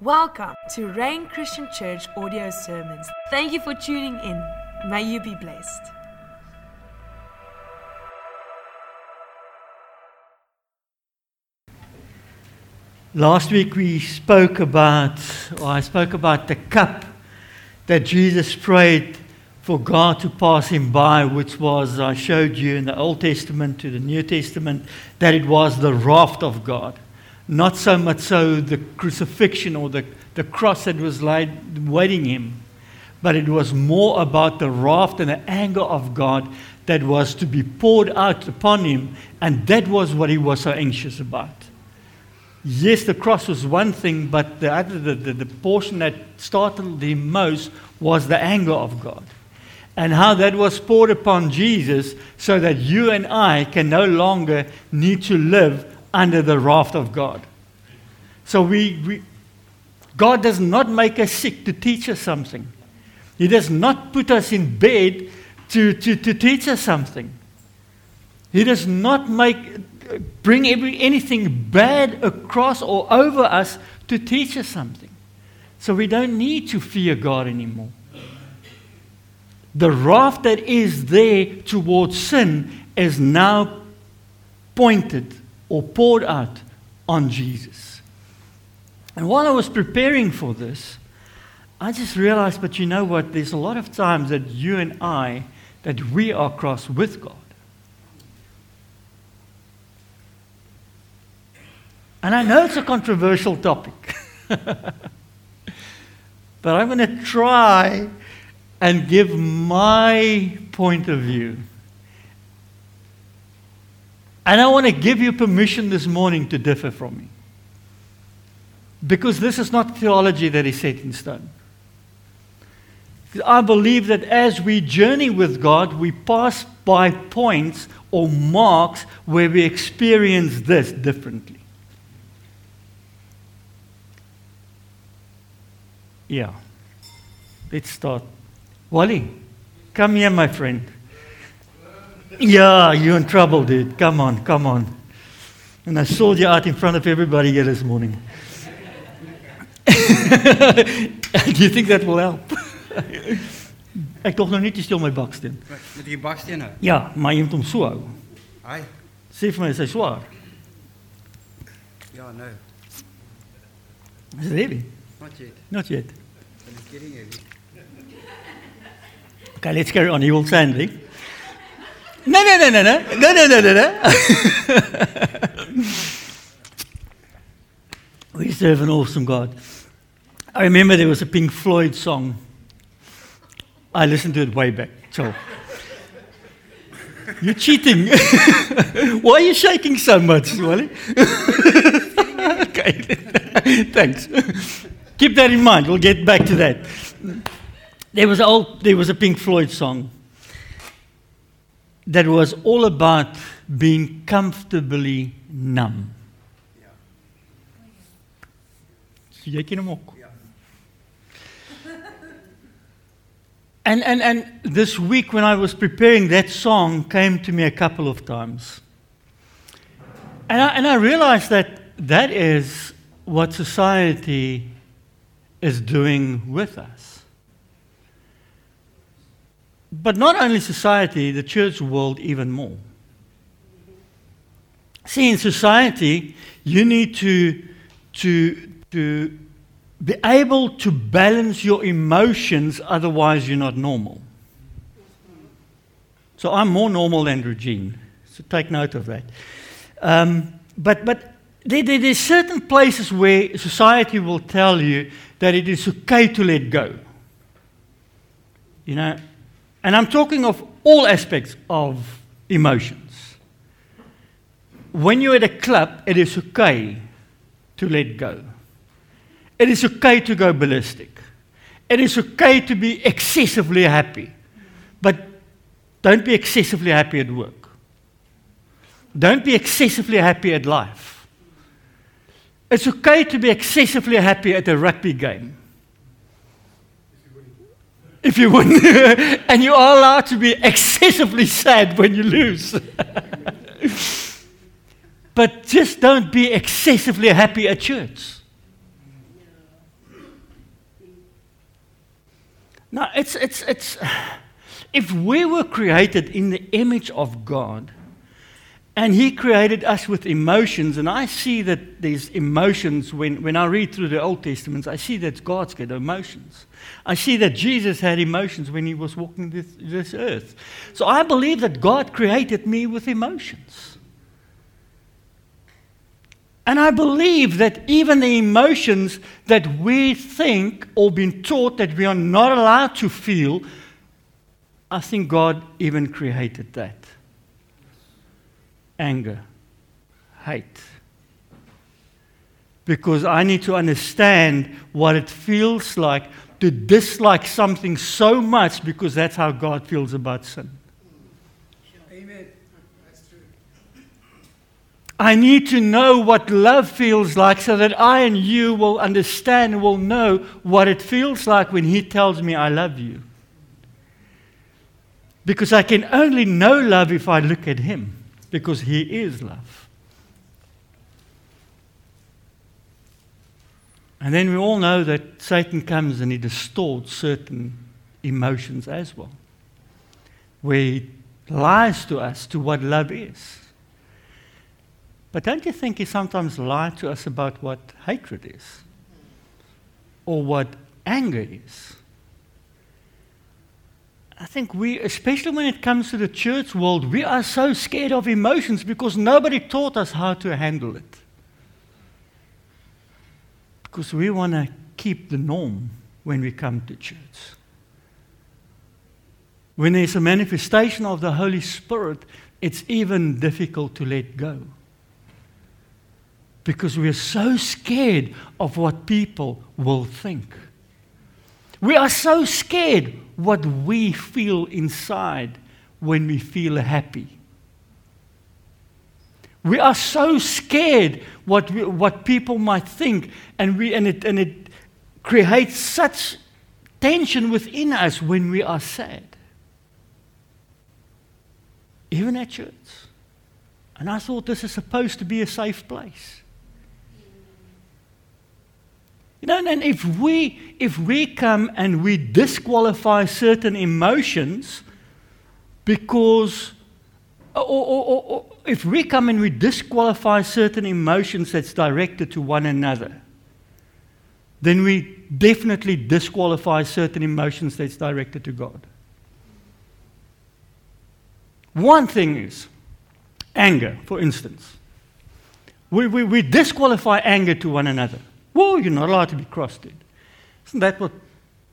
Welcome to Rain Christian Church audio sermons. Thank you for tuning in. May you be blessed. Last week we spoke about, or I spoke about the cup that Jesus prayed for God to pass him by, which was, I showed you in the Old Testament to the New Testament, that it was the wrath of God. Not so much so the crucifixion or the, the cross that was laid, waiting him, but it was more about the wrath and the anger of God that was to be poured out upon him, and that was what he was so anxious about. Yes, the cross was one thing, but the, other, the, the, the portion that startled him most was the anger of God. And how that was poured upon Jesus so that you and I can no longer need to live under the wrath of God. So we, we, God does not make us sick to teach us something. He does not put us in bed to, to, to teach us something. He does not make, bring every, anything bad across or over us to teach us something. So we don't need to fear God anymore. The wrath that is there towards sin is now pointed or poured out on Jesus. And while I was preparing for this, I just realized, but you know what? There's a lot of times that you and I, that we are cross with God. And I know it's a controversial topic. but I'm going to try and give my point of view. And I want to give you permission this morning to differ from me. Because this is not theology that is set in stone. I believe that as we journey with God, we pass by points or marks where we experience this differently. Yeah. Let's start. Wally, come here, my friend. Yeah, you're in trouble, dude. Come on, come on. And I sold you out in front of everybody here this morning. Do you think that will help? Ek tog nog nie te steel my baksteen. Met die bakstene. Ja, maar jy moet hom so hou. Ai. Sê vir my, is hy swaar? Ja, no. Is it heavy? Not yet. Not yet. But it's getting heavy. Okay, let's carry on. He will stand there. Eh? No, no, no, no, no. No, no, no, no, no. we serve an awesome God. I remember there was a Pink Floyd song. I listened to it way back. So, you're cheating. Why are you shaking so much, Wally? okay, thanks. Keep that in mind. We'll get back to that. There was, old, there was a Pink Floyd song that was all about being comfortably numb. So jy ken hom ook. And, and, and this week, when I was preparing, that song came to me a couple of times. And I, and I realized that that is what society is doing with us. But not only society, the church world even more. See, in society, you need to, to, to be able to balance your emotions, otherwise, you're not normal. So I'm more normal than Regine. So take note of that. Um, but but there, there, there's certain places where society will tell you that it is okay to let go. You know, and I'm talking of all aspects of emotions. When you're at a club, it is okay to let go. It is okay to go ballistic. It is okay to be excessively happy. But don't be excessively happy at work. Don't be excessively happy at life. It's okay to be excessively happy at a rugby game. if you win. and you are allowed to be excessively sad when you lose. but just don't be excessively happy at church. Now, it's, it's, it's, if we were created in the image of God, and He created us with emotions, and I see that these emotions, when, when I read through the Old Testaments, I see that God's got emotions. I see that Jesus had emotions when He was walking this, this earth. So I believe that God created me with emotions. And I believe that even the emotions that we think or been taught that we are not allowed to feel, I think God even created that. Anger, hate. Because I need to understand what it feels like to dislike something so much because that's how God feels about sin. Amen. That's true. I need to know what love feels like so that I and you will understand, will know what it feels like when He tells me, I love you. Because I can only know love if I look at Him, because He is love. And then we all know that Satan comes and he distorts certain emotions as well, where he lies to us to what love is. But don't you think he sometimes lies to us about what hatred is? Or what anger is? I think we, especially when it comes to the church world, we are so scared of emotions because nobody taught us how to handle it. Because we want to keep the norm when we come to church. When there's a manifestation of the Holy Spirit, it's even difficult to let go because we are so scared of what people will think. We are so scared what we feel inside when we feel happy. We are so scared what, we, what people might think, and, we, and, it, and it creates such tension within us when we are sad. Even at church. And I thought this is supposed to be a safe place. You know, and if we, if we come and we disqualify certain emotions because, or, or, or, or, if we come and we disqualify certain emotions that's directed to one another, then we definitely disqualify certain emotions that's directed to God. One thing is anger, for instance. We, we, we disqualify anger to one another. Whoa, you're not allowed to be cross, dude. Isn't that what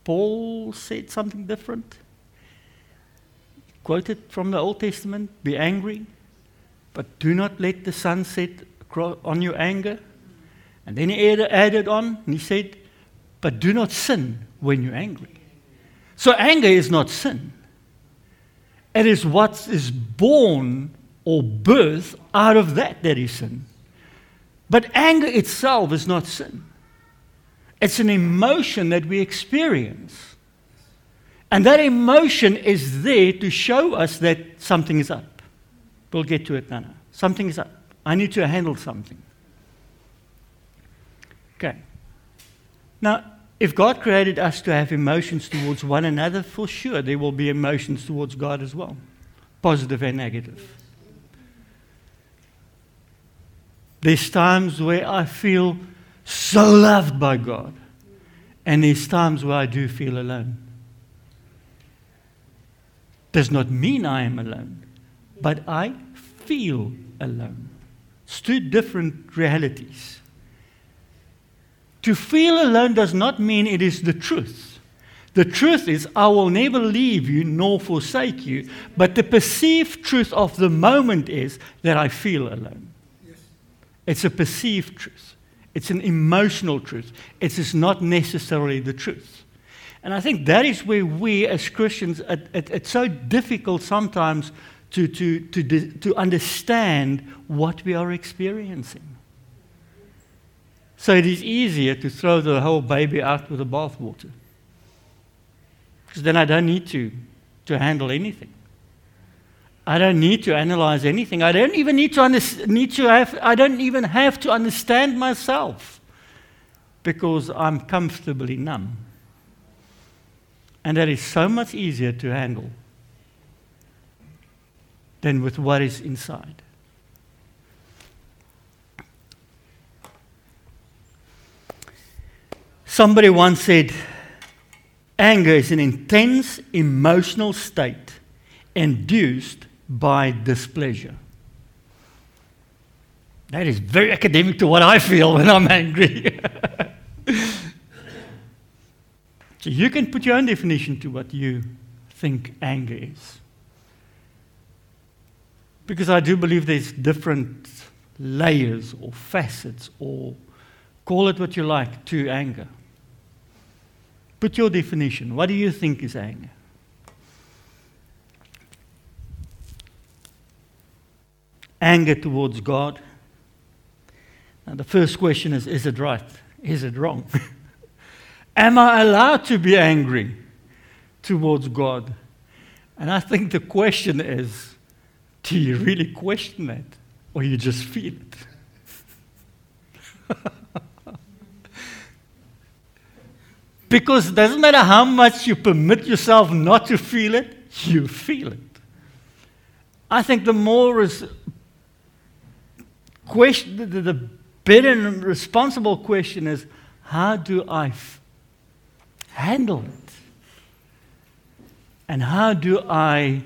Paul said something different? Quoted from the Old Testament be angry, but do not let the sun set on your anger. And then he added on, and he said, but do not sin when you're angry. So anger is not sin. It is what is born or birth out of that that is sin. But anger itself is not sin. It's an emotion that we experience. And that emotion is there to show us that something is up. We'll get to it now. Something is up. I need to handle something. Okay. Now, if God created us to have emotions towards one another, for sure there will be emotions towards God as well, positive and negative. There's times where I feel so loved by God. And there's times where I do feel alone. Does not mean I am alone, but I feel alone. It's two different realities. To feel alone does not mean it is the truth. The truth is, I will never leave you nor forsake you. But the perceived truth of the moment is that I feel alone. Yes. It's a perceived truth. It's an emotional truth. It is not necessarily the truth. And I think that is where we as Christians, it, it, it's so difficult sometimes to, to, to, to understand what we are experiencing. So it is easier to throw the whole baby out with the bathwater. Because then I don't need to, to handle anything. I don't need to analyze anything. I don't even need to, under, need to have, I don't even have to understand myself because I'm comfortably numb. And that is so much easier to handle than with what is inside. Somebody once said, anger is an intense emotional state induced by displeasure. That is very academic to what I feel when I'm angry. so you can put your own definition to what you think anger is. Because I do believe there's different layers or facets or call it what you like to anger. Put your definition. What do you think is anger? Anger towards God. Now, the first question is Is it right? Is it wrong? Am I allowed to be angry towards God? And I think the question is do you really question that? Or you just feel it? because it doesn't matter how much you permit yourself not to feel it, you feel it. I think the more is question, the, the better and responsible question is how do I f- handle it? And how do I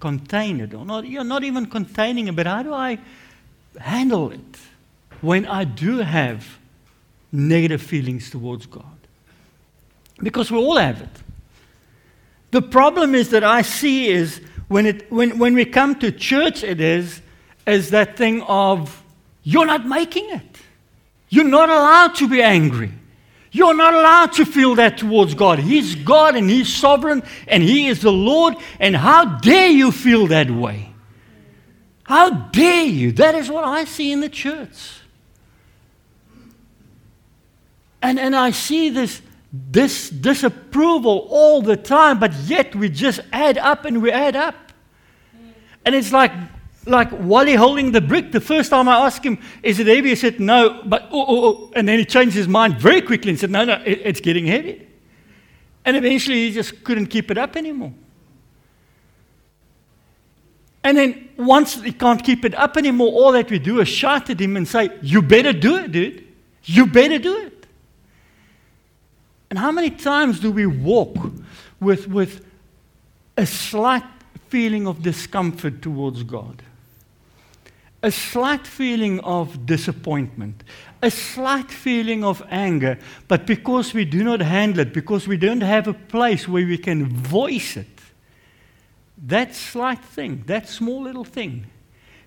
contain it? Or not, you're not even containing it, but how do I handle it when I do have negative feelings towards God? Because we all have it. The problem is that I see is when, it, when, when we come to church, it is, is that thing of you're not making it. You're not allowed to be angry. You're not allowed to feel that towards God. He's God and He's sovereign and He is the Lord. And how dare you feel that way? How dare you? That is what I see in the church. And, and I see this, this disapproval all the time, but yet we just add up and we add up. And it's like like Wally holding the brick. The first time I asked him, Is it heavy? He said, No, but oh, oh, oh. And then he changed his mind very quickly and said, No, no, it, it's getting heavy. And eventually he just couldn't keep it up anymore. And then once he can't keep it up anymore, all that we do is shout at him and say, You better do it, dude. You better do it. And how many times do we walk with, with a slight feeling of discomfort towards God? A slight feeling of disappointment, a slight feeling of anger, but because we do not handle it, because we don't have a place where we can voice it, that slight thing, that small little thing,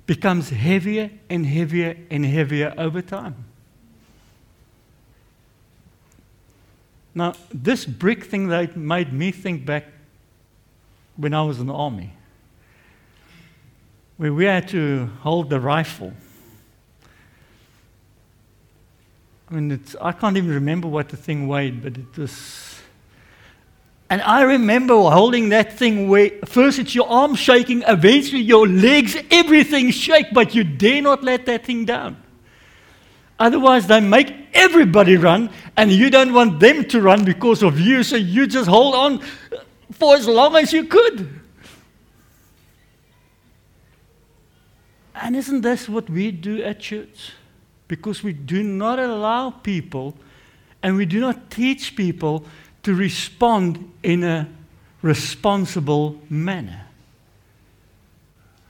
becomes heavier and heavier and heavier over time. Now, this brick thing that made me think back when I was in the army where we had to hold the rifle. I mean, I can't even remember what the thing weighed, but it was. And I remember holding that thing where first it's your arm shaking, eventually your legs, everything shake, but you dare not let that thing down. Otherwise, they make everybody run, and you don't want them to run because of you, so you just hold on for as long as you could. And isn't this what we do at church? Because we do not allow people and we do not teach people to respond in a responsible manner.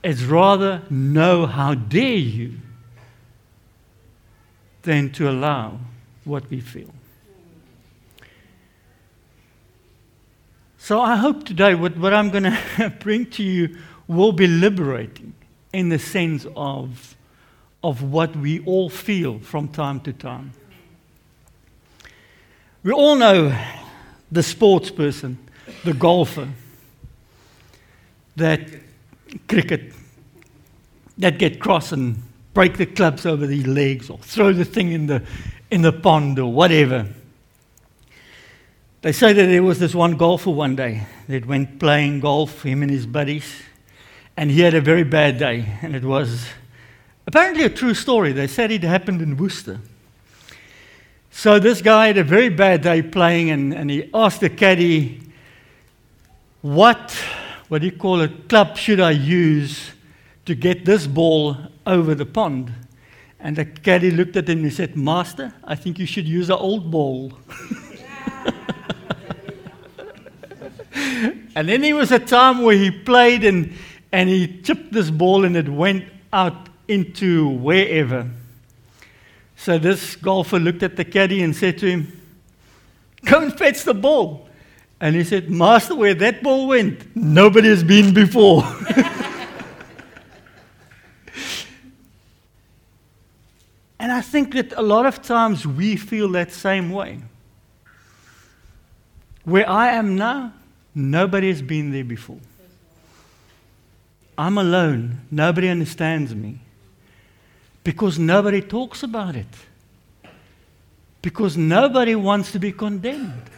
It's rather know how dare you than to allow what we feel. So I hope today what, what I'm going to bring to you will be liberating in the sense of, of what we all feel from time to time. We all know the sports person, the golfer, that cricket, that get cross and break the clubs over the legs or throw the thing in the, in the pond or whatever. They say that there was this one golfer one day that went playing golf, him and his buddies, and he had a very bad day, and it was apparently a true story. They said it happened in Worcester. So this guy had a very bad day playing, and, and he asked the caddy, what, what do you call it, club should I use to get this ball over the pond? And the caddy looked at him and he said, Master, I think you should use an old ball. and then there was a time where he played and, and he chipped this ball and it went out into wherever. So this golfer looked at the caddy and said to him, Go and fetch the ball. And he said, Master, where that ball went, nobody has been before. and I think that a lot of times we feel that same way. Where I am now, nobody has been there before. I'm alone. Nobody understands me. Because nobody talks about it. Because nobody wants to be condemned.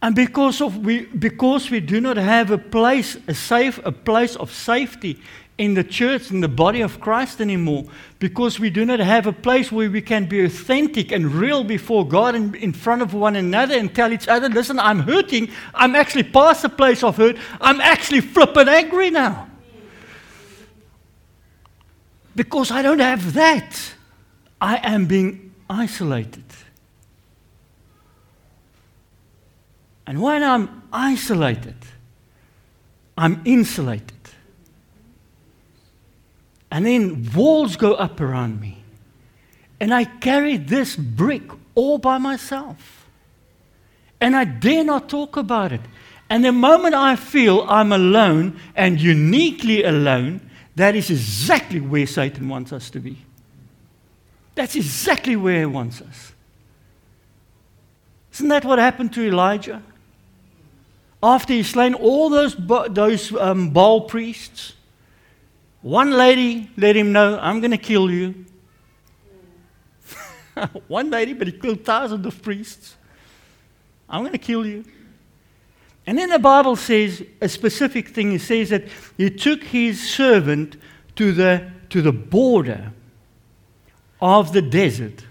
And because, of we, because we do not have a place, a safe, a place of safety in the church, in the body of Christ anymore, because we do not have a place where we can be authentic and real before God and in front of one another and tell each other, listen, I'm hurting. I'm actually past the place of hurt. I'm actually flipping angry now. Because I don't have that. I am being isolated. And when I'm isolated, I'm insulated. And then walls go up around me. And I carry this brick all by myself. And I dare not talk about it. And the moment I feel I'm alone and uniquely alone, that is exactly where Satan wants us to be. That's exactly where he wants us. Isn't that what happened to Elijah? After he slain all those, those um, Baal priests, one lady let him know, I'm going to kill you. One lady, but he killed thousands of priests. I'm going to kill you. And then the Bible says a specific thing. It says that he took his servant to the, to the border of the desert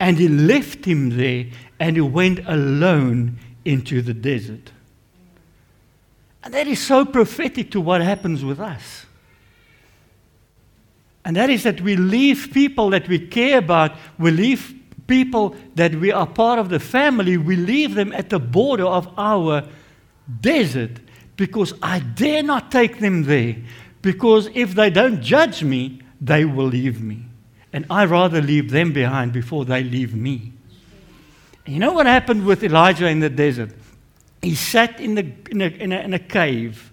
and he left him there and he went alone into the desert. And that is so prophetic to what happens with us. And that is that we leave people that we care about, we leave people that we are part of the family, we leave them at the border of our desert because I dare not take them there. Because if they don't judge me, they will leave me. And I rather leave them behind before they leave me. And you know what happened with Elijah in the desert? He sat in, the, in, a, in, a, in a cave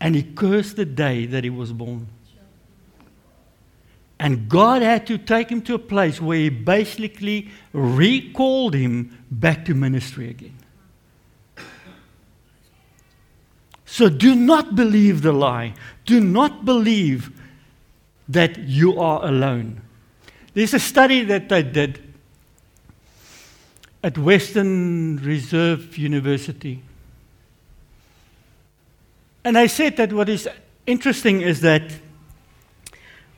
and he cursed the day that he was born. And God had to take him to a place where he basically recalled him back to ministry again. So do not believe the lie. Do not believe that you are alone. There's a study that they did at Western Reserve University. And they said that what is interesting is that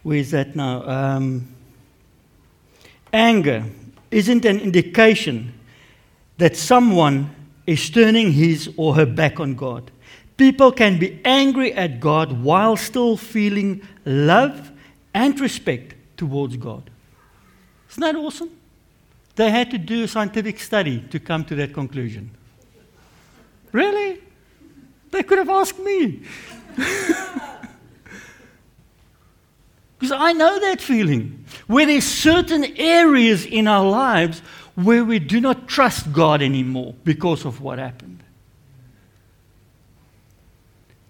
where is that now? Um, anger isn't an indication that someone is turning his or her back on God. People can be angry at God while still feeling love and respect towards God. Isn't that awesome? They had to do a scientific study to come to that conclusion. Really? They could have asked me. Because I know that feeling. Where there's certain areas in our lives where we do not trust God anymore because of what happened.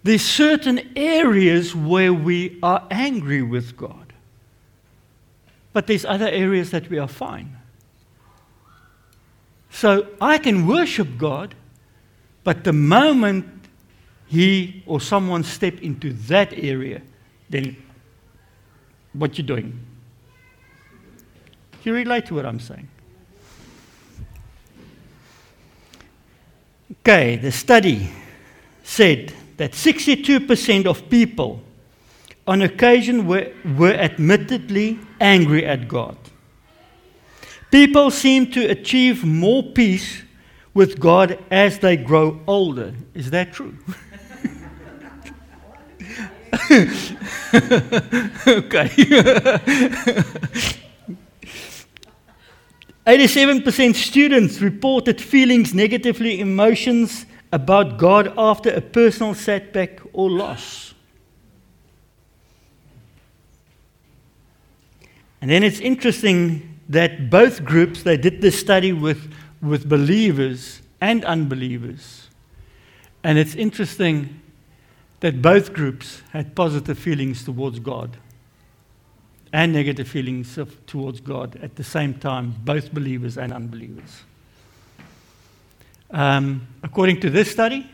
There's certain areas where we are angry with God. But there's other areas that we are fine. So I can worship God, but the moment he or someone step into that area, then what you're doing. Do you relate to what I'm saying? Okay, the study said that 62% of people on occasion were, were admittedly angry at God. People seem to achieve more peace with God as they grow older. Is that true? okay. 87% students reported feelings negatively emotions about God after a personal setback or loss. And then it's interesting that both groups, they did this study with, with believers and unbelievers. And it's interesting that both groups had positive feelings towards God and negative feelings of, towards God at the same time, both believers and unbelievers. Um, according to this study,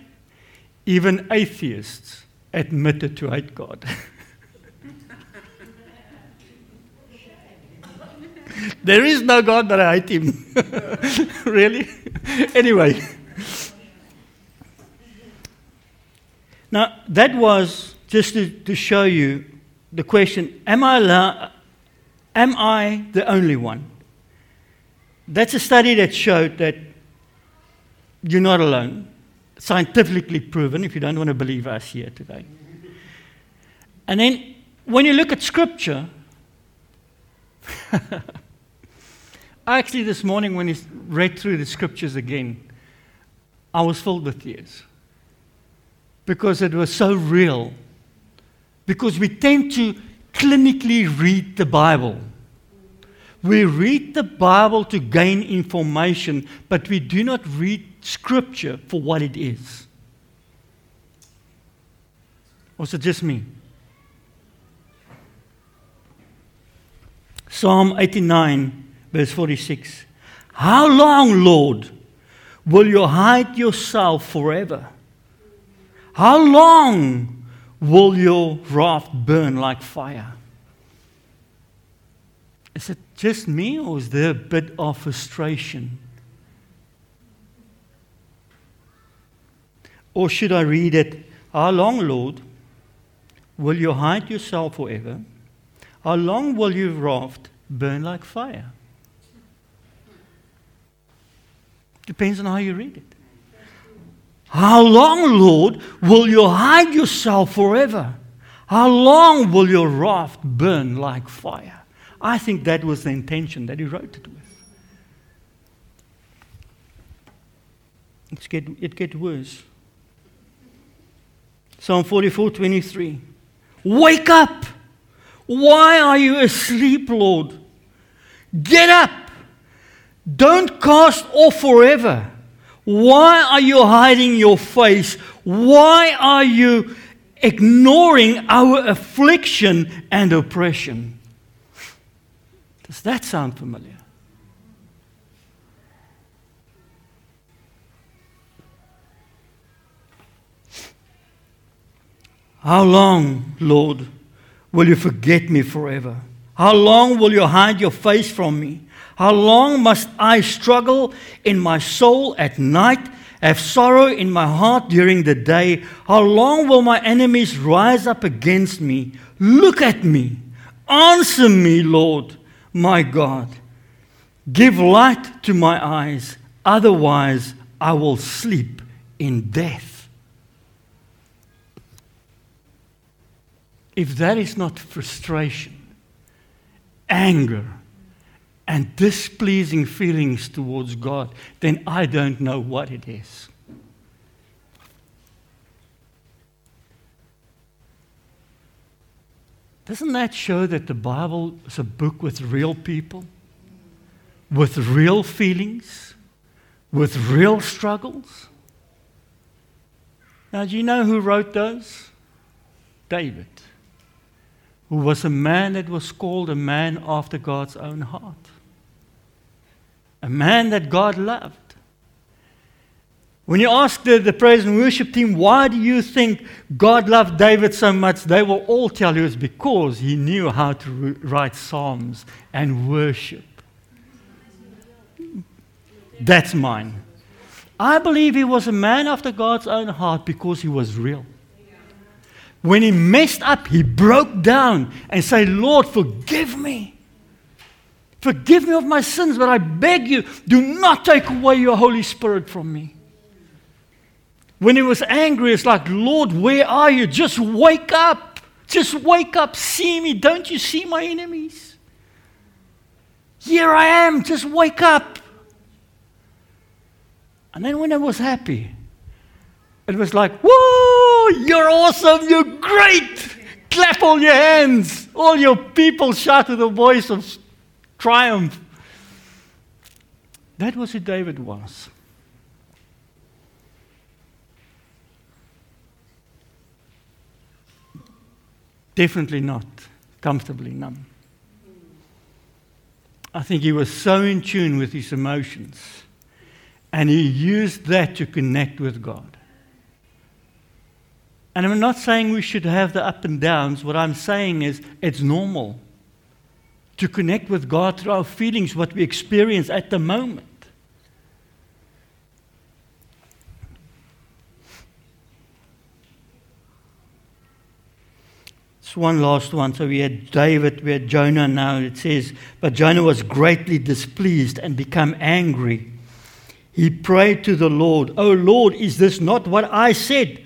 even atheists admitted to hate God. there is no God, but I hate him. really? anyway. Now, that was just to, to show you the question am I, la- am I the only one? That's a study that showed that you're not alone. Scientifically proven, if you don't want to believe us here today. And then when you look at Scripture, actually, this morning when I read through the Scriptures again, I was filled with tears because it was so real. Because we tend to clinically read the Bible. We read the Bible to gain information, but we do not read Scripture for what it is. Or is it just me? Psalm 89, verse 46. How long, Lord, will you hide yourself forever? How long will your wrath burn like fire? Is it just me, or is there a bit of frustration? Or should I read it? How long, Lord, will you hide yourself forever? How long will your wrath burn like fire? Depends on how you read it. How long, Lord, will you hide yourself forever? How long will your wrath burn like fire? I think that was the intention that he wrote it with. It's get, it gets worse. Psalm 44 23. Wake up! Why are you asleep, Lord? Get up! Don't cast off forever. Why are you hiding your face? Why are you ignoring our affliction and oppression? Does that sound familiar? How long, Lord, will you forget me forever? How long will you hide your face from me? How long must I struggle in my soul at night, have sorrow in my heart during the day? How long will my enemies rise up against me? Look at me. Answer me, Lord, my God. Give light to my eyes, otherwise, I will sleep in death. If that is not frustration, anger, and displeasing feelings towards God, then I don't know what it is. Doesn't that show that the Bible is a book with real people, with real feelings, with real struggles? Now, do you know who wrote those? David, who was a man that was called a man after God's own heart a man that God loved. When you ask the, the praise and worship team, why do you think God loved David so much? They will all tell you it's because he knew how to re- write psalms and worship. That's mine. I believe he was a man after God's own heart because he was real. When he messed up, he broke down and said, Lord, forgive me. Forgive me of my sins, but I beg you, do not take away your Holy Spirit from me. When he was angry, it's like, Lord, where are you? Just wake up. Just wake up. See me. Don't you see my enemies? Here I am. Just wake up. And then when I was happy, it was like, whoa, you're awesome. You're great. Clap all your hands. All your people shouted a voice of triumph. That was who David was. Definitely not comfortably numb. I think he was so in tune with his emotions, and he used that to connect with God. And I'm not saying we should have the up and downs. What I'm saying is it's normal to connect with God through our feelings, what we experience at the moment. It's one last one. So we had David, we had Jonah now. It says, But Jonah was greatly displeased and became angry. He prayed to the Lord, Oh Lord, is this not what I said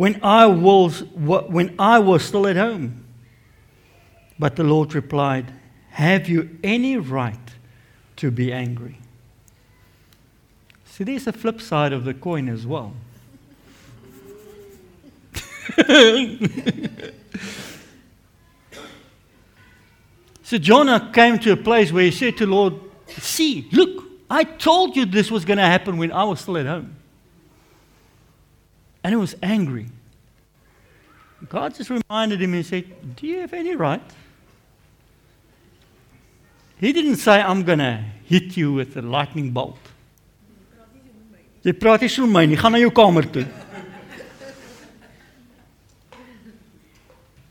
when I was, when I was still at home? But the Lord replied, have you any right to be angry? See, there's a flip side of the coin as well. so Jonah came to a place where he said to the Lord, See, look, I told you this was going to happen when I was still at home. And he was angry. God just reminded him and said, Do you have any right? He didn't say, I'm going to hit you with a lightning bolt.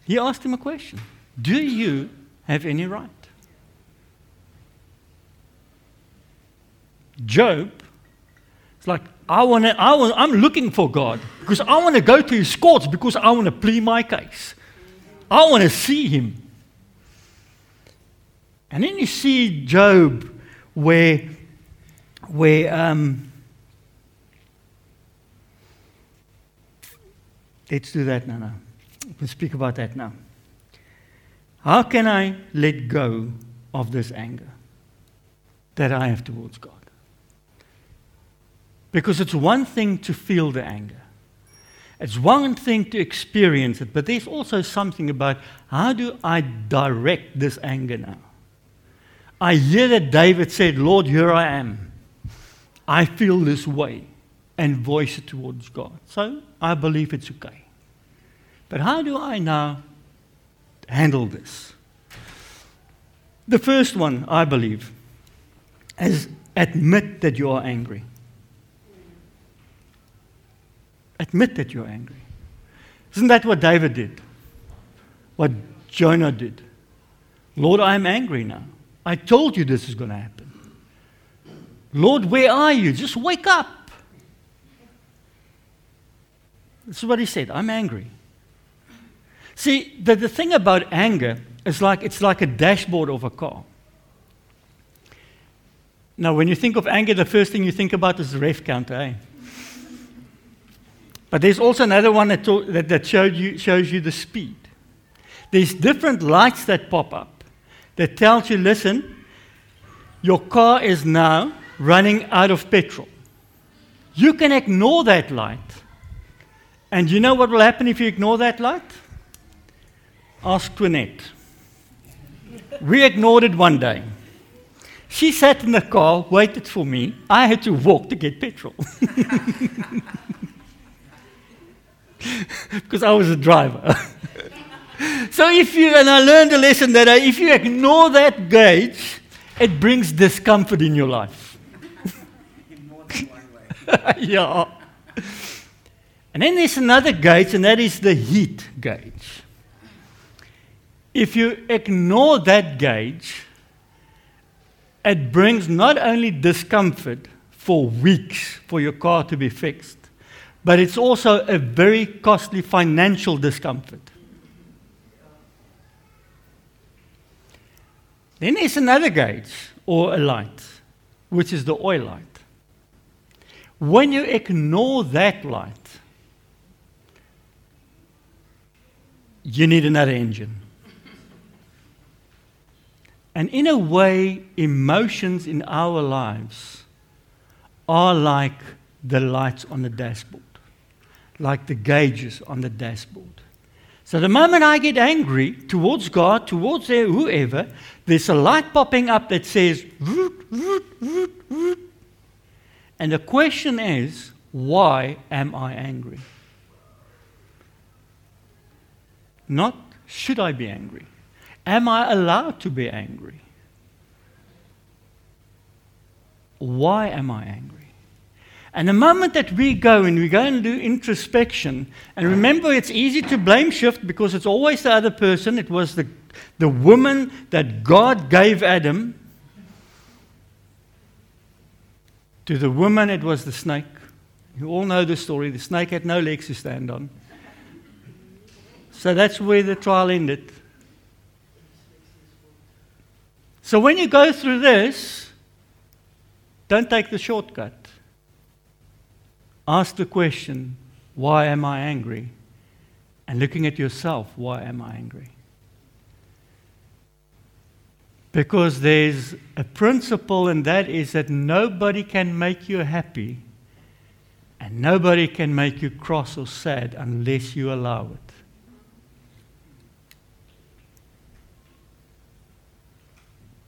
He asked him a question. Do you have any right? Job, it's like, I want to, I want, I'm looking for God because I want to go to his courts because I want to plead my case. I want to see him. And then you see Job where, where um, let's do that now. We'll speak about that now. How can I let go of this anger that I have towards God? Because it's one thing to feel the anger. It's one thing to experience it, but there's also something about how do I direct this anger now? I hear that David said, Lord, here I am. I feel this way, and voice it towards God. So I believe it's okay. But how do I now handle this? The first one, I believe, is admit that you are angry. Admit that you're angry. Isn't that what David did? What Jonah did? Lord, I am angry now. I told you this is going to happen. Lord, where are you? Just wake up. This is what he said. I'm angry. See, the, the thing about anger is like it's like a dashboard of a car. Now, when you think of anger, the first thing you think about is the rev counter, eh? But there's also another one that, talk, that, that you, shows you the speed. There's different lights that pop up that tells you listen, your car is now running out of petrol. You can ignore that light. And you know what will happen if you ignore that light? Ask Twinette. We ignored it one day. She sat in the car, waited for me. I had to walk to get petrol. because I was a driver. so if you, and I learned a lesson that uh, if you ignore that gauge, it brings discomfort in your life. in more than one way. yeah. And then there's another gauge, and that is the heat gauge. If you ignore that gauge, it brings not only discomfort for weeks for your car to be fixed, but it's also a very costly financial discomfort. Then there's another gauge or a light, which is the oil light. When you ignore that light, you need another engine. And in a way, emotions in our lives are like the lights on the dashboard, like the gauges on the dashboard. So the moment I get angry towards God, towards whoever, there's a light popping up that says, root, root, root, root. and the question is, why am I angry? Not should I be angry? Am I allowed to be angry? Why am I angry? And the moment that we go and we go and do introspection, and remember it's easy to blame shift because it's always the other person. It was the, the woman that God gave Adam. To the woman, it was the snake. You all know the story. The snake had no legs to stand on. So that's where the trial ended. So when you go through this, don't take the shortcut. Ask the question, why am I angry? And looking at yourself, why am I angry? Because there's a principle, and that is that nobody can make you happy and nobody can make you cross or sad unless you allow it.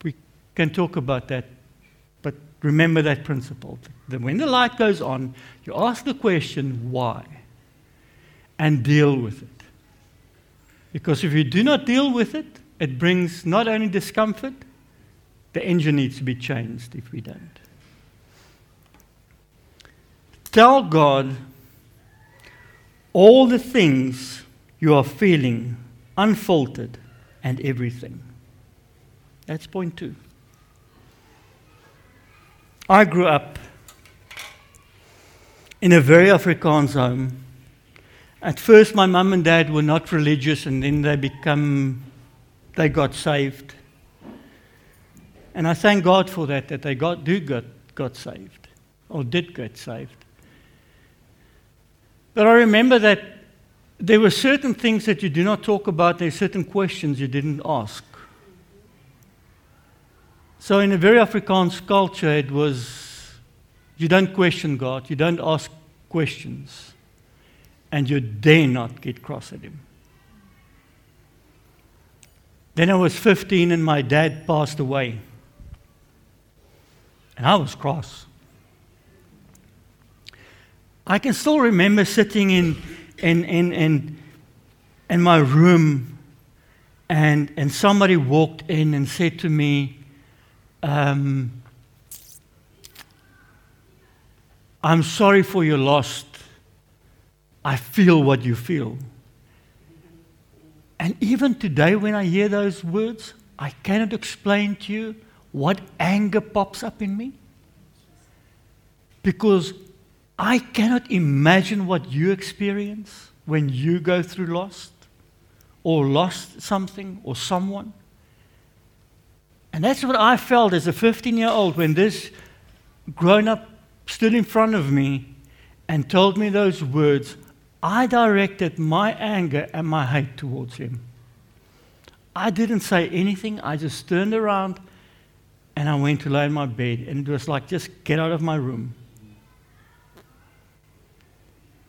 We can talk about that Remember that principle. That when the light goes on, you ask the question, why? And deal with it. Because if you do not deal with it, it brings not only discomfort, the engine needs to be changed if we don't. Tell God all the things you are feeling, unfiltered, and everything. That's point two. I grew up in a very Afrikaans home. At first, my mum and dad were not religious, and then they become, they got saved. And I thank God for that, that they got, do got, got saved, or did get saved. But I remember that there were certain things that you do not talk about, there are certain questions you didn't ask. So, in a very Afrikaans culture, it was you don't question God, you don't ask questions, and you dare not get cross at Him. Then I was 15 and my dad passed away. And I was cross. I can still remember sitting in, in, in, in, in my room and, and somebody walked in and said to me, um, I'm sorry for your loss. I feel what you feel. And even today, when I hear those words, I cannot explain to you what anger pops up in me. Because I cannot imagine what you experience when you go through loss or lost something or someone. And that's what I felt as a 15 year old when this grown up stood in front of me and told me those words. I directed my anger and my hate towards him. I didn't say anything. I just turned around and I went to lay in my bed. And it was like, just get out of my room.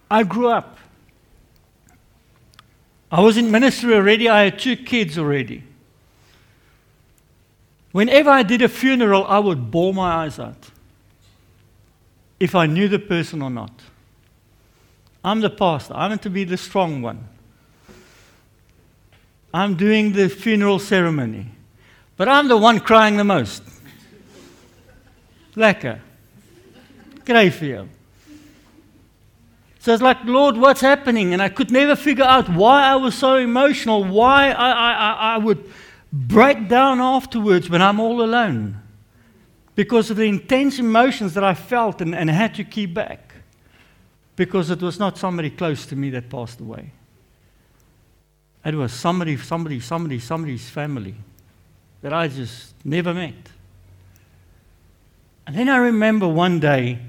I grew up. I was in ministry already. I had two kids already. Whenever I did a funeral, I would bore my eyes out if I knew the person or not. I'm the pastor, I'm to be the strong one. I'm doing the funeral ceremony, but I'm the one crying the most. Lekker. Great for you. So it's like, Lord, what's happening? And I could never figure out why I was so emotional, why I, I, I would break down afterwards when I'm all alone because of the intense emotions that I felt and, and had to keep back because it was not somebody close to me that passed away. It was somebody, somebody, somebody, somebody's family. that I just never met. And then I remember one day,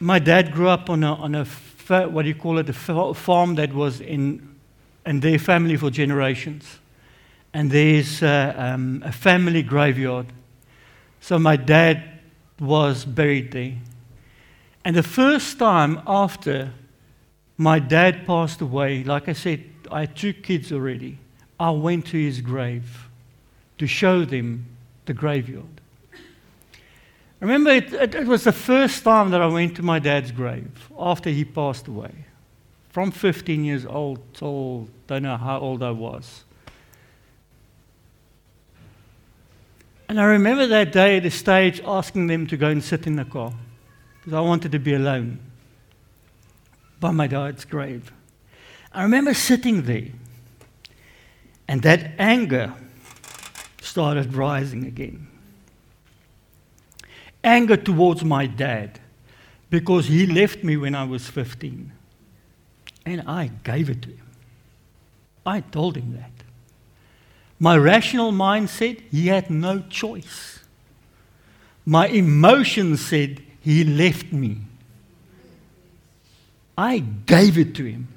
my dad grew up on a, on a what do you call it, a farm that was in, in their family for generations. And there's uh, um, a family graveyard. So my dad was buried there. And the first time after my dad passed away, like I said, I had two kids already. I went to his grave to show them the graveyard. Remember, it, it, it, was the first time that I went to my dad's grave after he passed away. From 15 years old till don't know how old I was. And I remember that day at the stage asking them to go and sit in the car because I wanted to be alone by my dad's grave. I remember sitting there, and that anger started rising again. Anger towards my dad because he left me when I was 15. And I gave it to him. I told him that. My rational mind said he had no choice. My emotions said he left me. I gave it to him.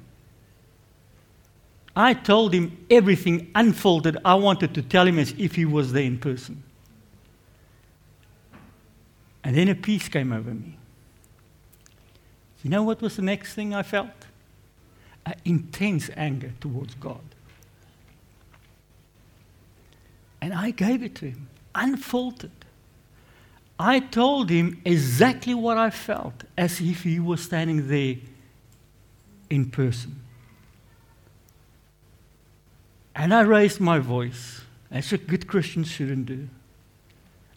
I told him everything unfolded. I wanted to tell him as if he was there in person. And then a peace came over me. You know what was the next thing I felt? An intense anger towards God. And I gave it to him, unfiltered. I told him exactly what I felt, as if he was standing there in person. And I raised my voice, as a good Christian shouldn't do.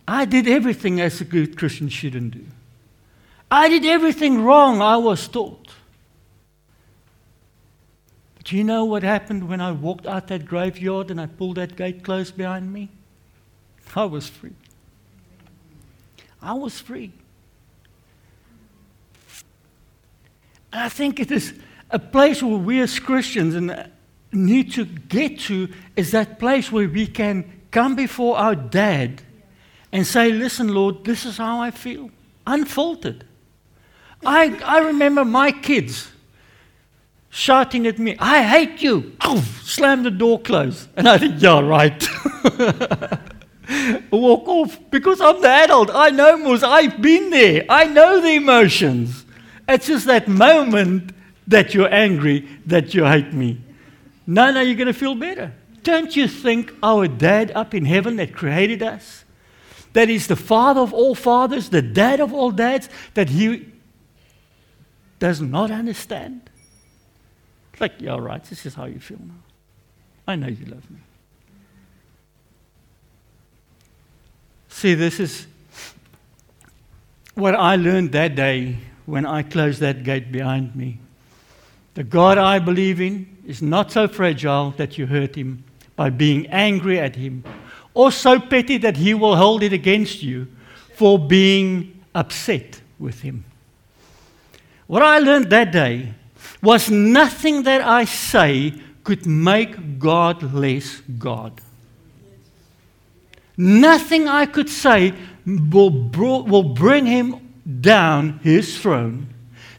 I did everything as a good Christian shouldn't do. I did everything wrong, I was taught. But you know what happened when I walked out that graveyard and I pulled that gate closed behind me? I was free. I was free. And I think it is a place where we as Christians and uh, need to get to is that place where we can come before our dad and say, Listen, Lord, this is how I feel. Unfiltered. I, I remember my kids shouting at me, I hate you. Slam the door closed. And I think, Yeah, right. Walk off because I'm the adult. I know more. I've been there. I know the emotions. It's just that moment that you're angry, that you hate me. No, no, you're going to feel better. Don't you think our dad up in heaven that created us, that is the father of all fathers, the dad of all dads, that he does not understand? Like, yeah, right, this is how you feel now. I know you love me. See, this is what I learned that day when I closed that gate behind me. The God I believe in is not so fragile that you hurt him by being angry at him, or so petty that he will hold it against you for being upset with him. What I learned that day was nothing that I say could make God less God. Nothing I could say will, will bring him down his throne.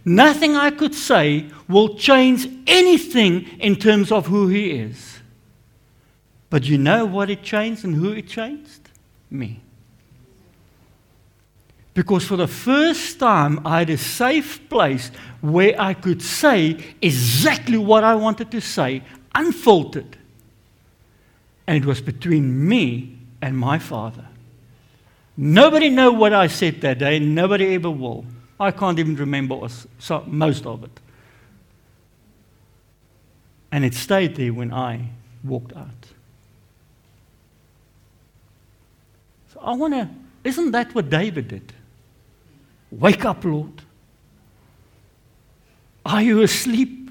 Nothing I could say will change anything in terms of who he is. But you know what it changed and who it changed? Me. Because for the first time, I had a safe place where I could say exactly what I wanted to say, unfiltered. And it was between me and my father. Nobody knew what I said that day, nobody ever will. I can't even remember most of it. And it stayed there when I walked out. So I want to, isn't that what David did? Wake up, Lord. Are you asleep?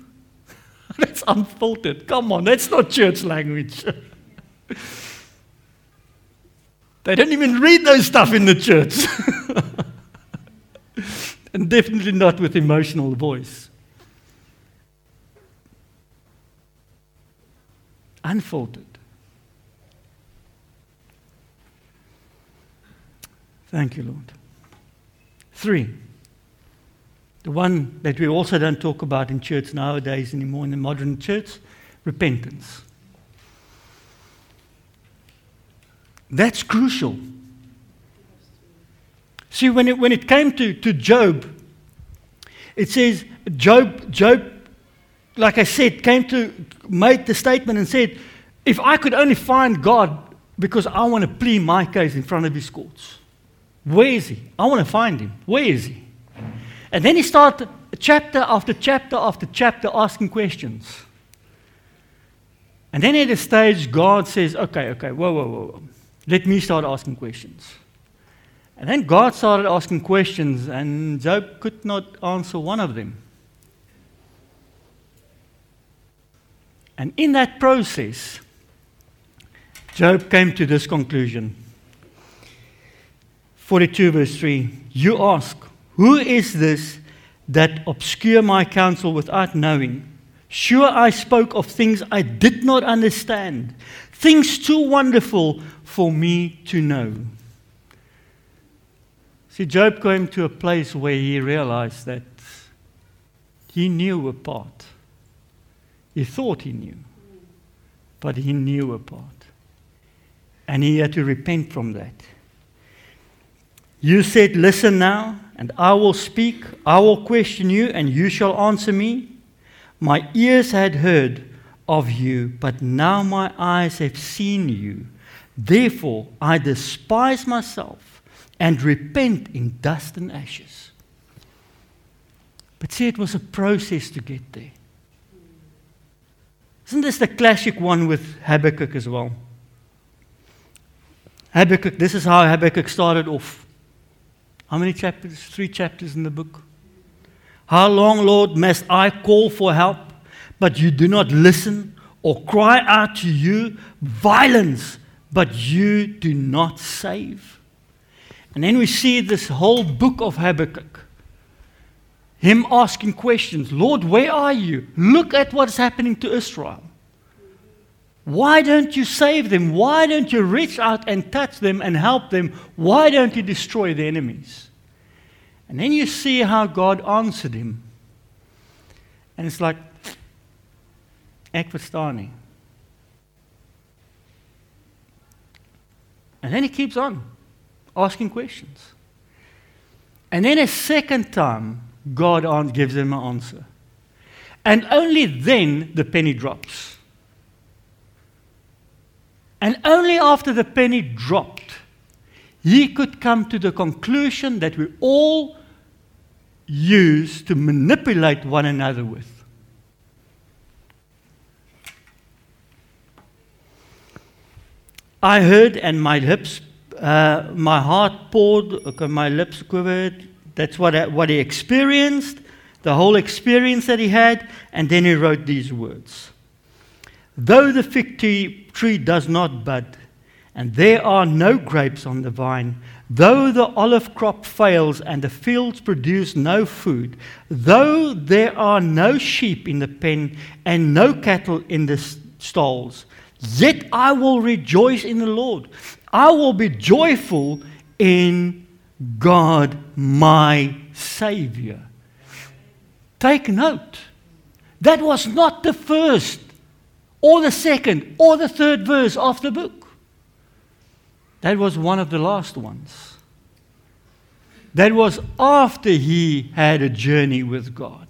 that's unfiltered. Come on, that's not church language. they don't even read those stuff in the church. and definitely not with emotional voice. Unfiltered. Thank you, Lord. Three. The one that we also don't talk about in church nowadays anymore in the modern church repentance. That's crucial. See, when it, when it came to, to Job, it says Job, Job, like I said, came to made the statement and said, if I could only find God because I want to plead my case in front of his courts. Where is he? I want to find him. Where is he? And then he started chapter after chapter after chapter asking questions. And then at a stage, God says, okay, okay, whoa, whoa, whoa, whoa. Let me start asking questions. And then God started asking questions, and Job could not answer one of them. And in that process, Job came to this conclusion 42, verse 3 You ask, Who is this that obscure my counsel without knowing? Sure, I spoke of things I did not understand, things too wonderful for me to know. See, Job came to a place where he realized that he knew a part. He thought he knew, but he knew a part. And he had to repent from that. You said, Listen now, and I will speak. I will question you, and you shall answer me. My ears had heard of you, but now my eyes have seen you. Therefore, I despise myself and repent in dust and ashes. But see, it was a process to get there. Isn't this the classic one with Habakkuk as well? Habakkuk, this is how Habakkuk started off. How many chapters? Three chapters in the book. How long, Lord, must I call for help, but you do not listen, or cry out to you violence, but you do not save? And then we see this whole book of Habakkuk. Him asking questions Lord, where are you? Look at what's happening to Israel. Why don't you save them? Why don't you reach out and touch them and help them? Why don't you destroy the enemies? And then you see how God answered him. And it's like, ek. And then he keeps on asking questions. And then a second time, God gives him an answer. And only then the penny drops. And only after the penny dropped, he could come to the conclusion that we all use to manipulate one another with. I heard, and my lips, uh, my heart poured, okay, my lips quivered. That's what, I, what he experienced, the whole experience that he had, and then he wrote these words. Though the fig tree does not bud, and there are no grapes on the vine, though the olive crop fails and the fields produce no food, though there are no sheep in the pen and no cattle in the stalls, yet I will rejoice in the Lord. I will be joyful in God, my Savior. Take note. That was not the first or the second, or the third verse of the book. That was one of the last ones. That was after he had a journey with God,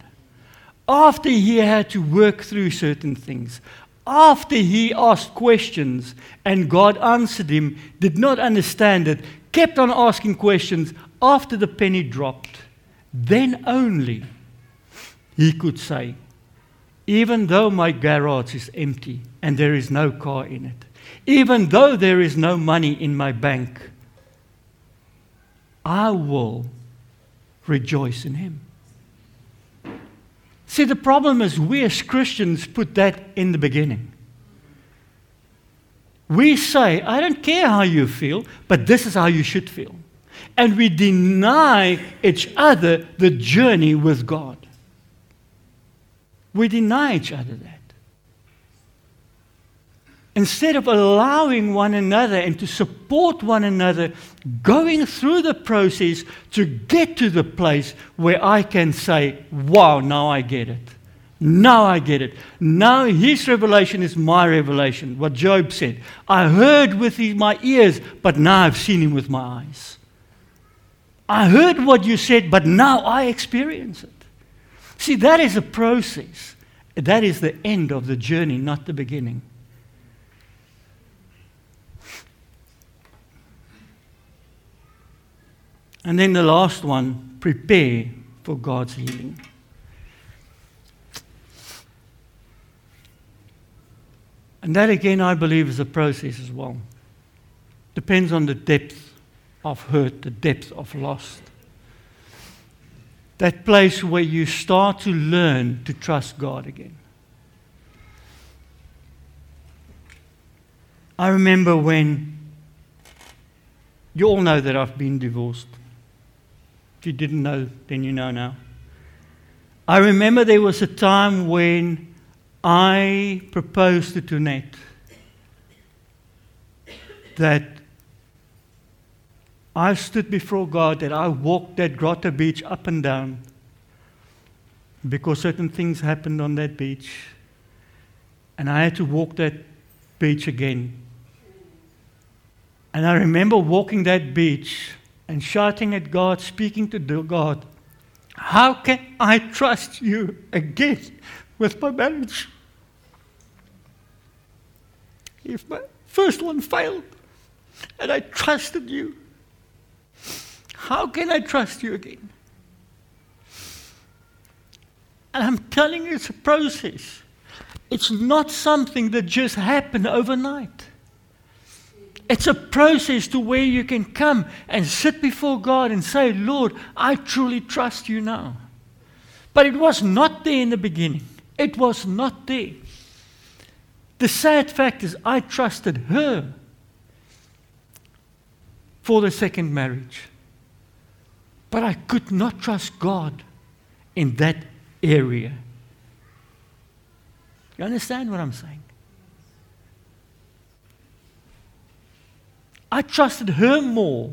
after he had to work through certain things, after he asked questions and God answered him, did not understand it, kept on asking questions after the penny dropped, then only he could say, even though my garage is empty and there is no car in it, even though there is no money in my bank, I will rejoice in Him. See, the problem is we as Christians put that in the beginning. We say, I don't care how you feel, but this is how you should feel. And we deny each other the journey with God. We deny each other that. instead of allowing one another and to support one another, going through the process to get to the place where I can say, Wow, now I get it. Now I get it. Now his revelation is my revelation. What Job said. I heard with my ears, but now I've seen him with my eyes. I heard what you said, but now I experience it. See, that is a process. That is the end of the journey, not the beginning. And then the last one prepare for God's healing. And that again, I believe, is a process as well. Depends on the depth of hurt, the depth of loss. That place where you start to learn to trust God again. I remember when you all know that I've been divorced. If you didn't know, then you know now. I remember there was a time when I proposed to Tunette that I stood before God, that I walked that Grotto beach up and down because certain things happened on that beach. And I had to walk that beach again. And I remember walking that beach and shouting at God, speaking to God, How can I trust you again with my marriage? If my first one failed and I trusted you, how can I trust you again? And I'm telling you, it's a process. It's not something that just happened overnight. It's a process to where you can come and sit before God and say, Lord, I truly trust you now. But it was not there in the beginning. It was not there. The sad fact is, I trusted her for the second marriage. But I could not trust God in that area. You understand what I'm saying? I trusted her more,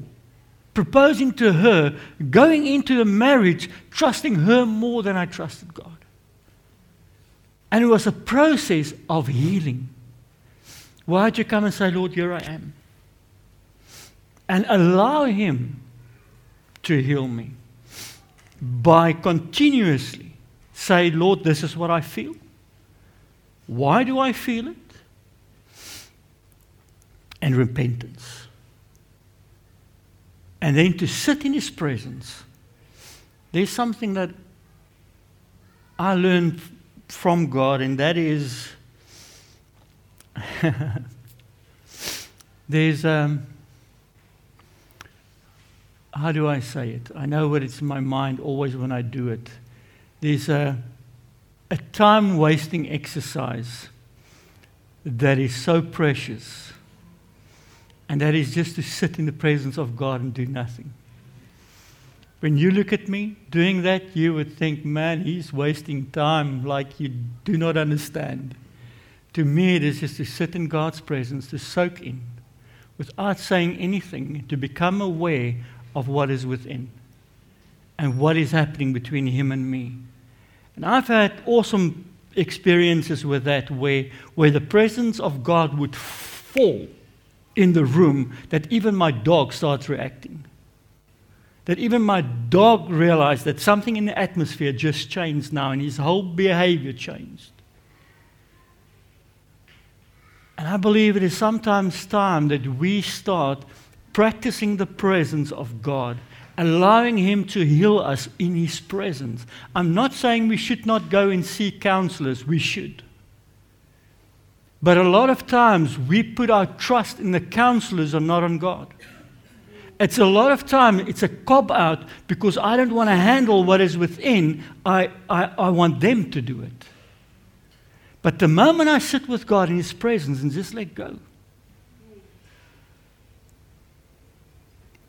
proposing to her, going into a marriage, trusting her more than I trusted God. And it was a process of healing. Why'd you come and say, Lord, here I am? And allow Him to heal me by continuously say, Lord, this is what I feel. Why do I feel it? And repentance. And then to sit in His presence. There's something that I learned from God, and that is there's um, how do I say it? I know what it's in my mind always when I do it. There's a, a time wasting exercise that is so precious, and that is just to sit in the presence of God and do nothing. When you look at me doing that, you would think, man, he's wasting time like you do not understand. To me, it is just to sit in God's presence, to soak in, without saying anything, to become aware of what is within and what is happening between Him and me. And I've had awesome experiences with that where, where the presence of God would fall in the room that even my dog starts reacting that even my dog realized that something in the atmosphere just changed now and his whole behavior changed. And I believe it is sometimes time that we start practicing the presence of God, allowing Him to heal us in His presence. I'm not saying we should not go and seek counselors, we should. But a lot of times we put our trust in the counselors and not on God. It's a lot of time, it's a cop out because I don't want to handle what is within. I, I, I want them to do it. But the moment I sit with God in His presence and just let go,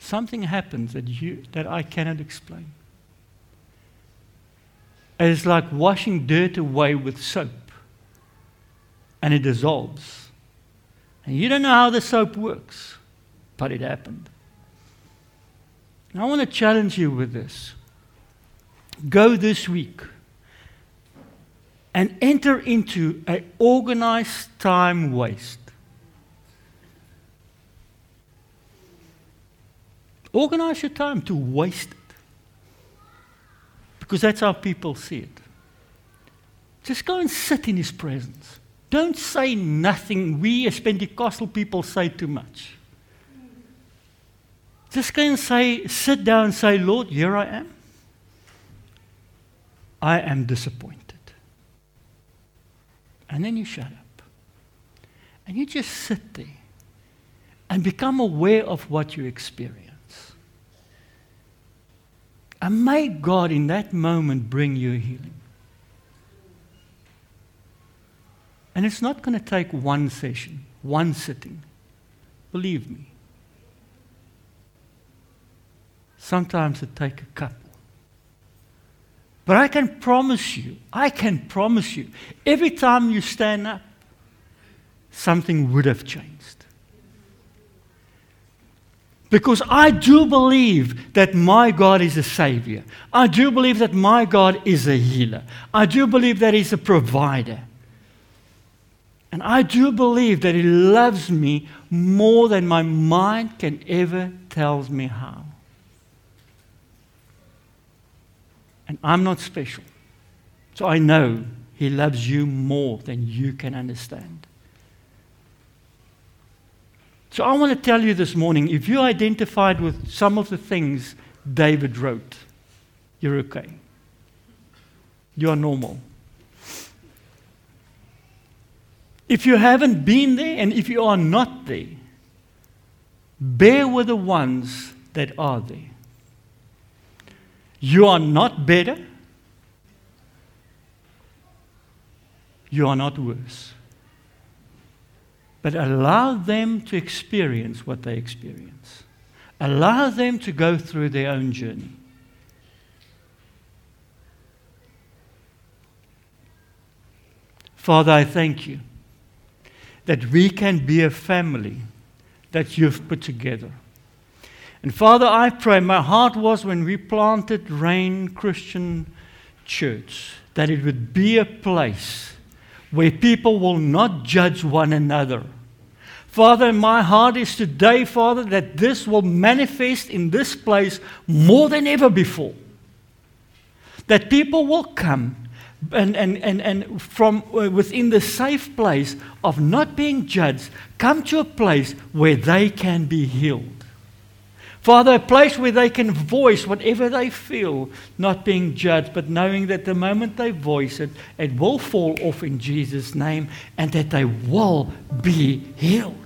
something happens that, you, that I cannot explain. It's like washing dirt away with soap, and it dissolves. And you don't know how the soap works, but it happened. And I want to challenge you with this. Go this week and enter into an organized time waste. Organize your time to waste it. Because that's how people see it. Just go and sit in His presence. Don't say nothing. We as Pentecostal people say too much. Just go and say, sit down and say, Lord, here I am. I am disappointed. And then you shut up. And you just sit there and become aware of what you experience. And may God in that moment bring you healing. And it's not going to take one session, one sitting. Believe me. Sometimes it takes a couple. But I can promise you, I can promise you, every time you stand up, something would have changed. Because I do believe that my God is a Savior. I do believe that my God is a healer. I do believe that He's a provider. And I do believe that He loves me more than my mind can ever tell me how. And I'm not special. So I know He loves you more than you can understand. So I want to tell you this morning if you identified with some of the things David wrote, you're okay. You are normal. If you haven't been there and if you are not there, bear with the ones that are there. You are not better. You are not worse. But allow them to experience what they experience. Allow them to go through their own journey. Father, I thank you that we can be a family that you've put together. And Father, I pray, my heart was when we planted Rain Christian Church, that it would be a place where people will not judge one another. Father, my heart is today, Father, that this will manifest in this place more than ever before. That people will come and, and, and, and from uh, within the safe place of not being judged, come to a place where they can be healed. Father, a place where they can voice whatever they feel, not being judged, but knowing that the moment they voice it, it will fall off in Jesus' name and that they will be healed.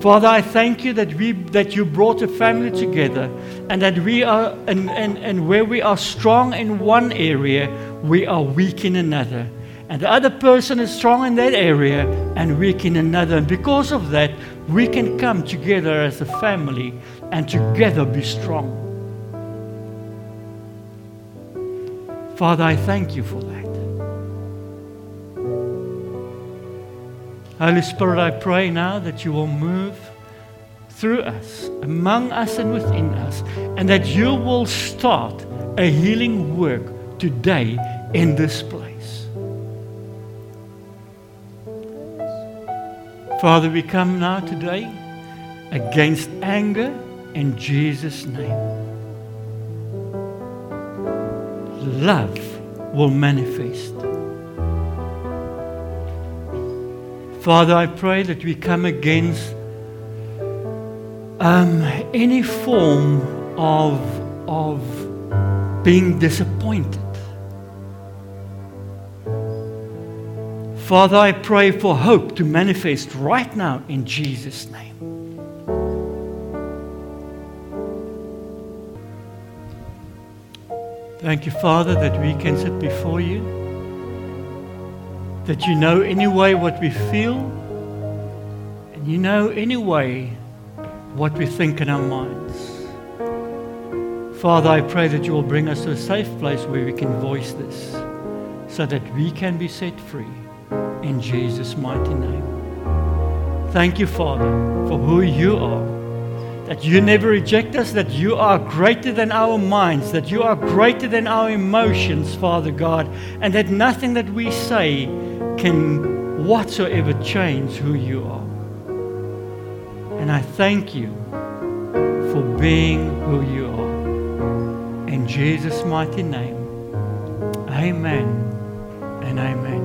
Father, I thank you that, we, that you brought a family together and that we are, and, and, and where we are strong in one area, we are weak in another. And the other person is strong in that area and weak in another. And because of that, we can come together as a family and together be strong. Father, I thank you for that. Holy Spirit, I pray now that you will move through us, among us, and within us, and that you will start a healing work today in this place. Father, we come now today against anger in Jesus' name. Love will manifest. Father, I pray that we come against um, any form of, of being disappointed. Father, I pray for hope to manifest right now in Jesus' name. Thank you, Father, that we can sit before you, that you know anyway what we feel, and you know anyway what we think in our minds. Father, I pray that you will bring us to a safe place where we can voice this so that we can be set free in Jesus' mighty name. Thank you, Father, for who you are. That you never reject us, that you are greater than our minds, that you are greater than our emotions, Father God, and that nothing that we say can whatsoever change who you are. And I thank you for being who you are. In Jesus' mighty name, amen and amen.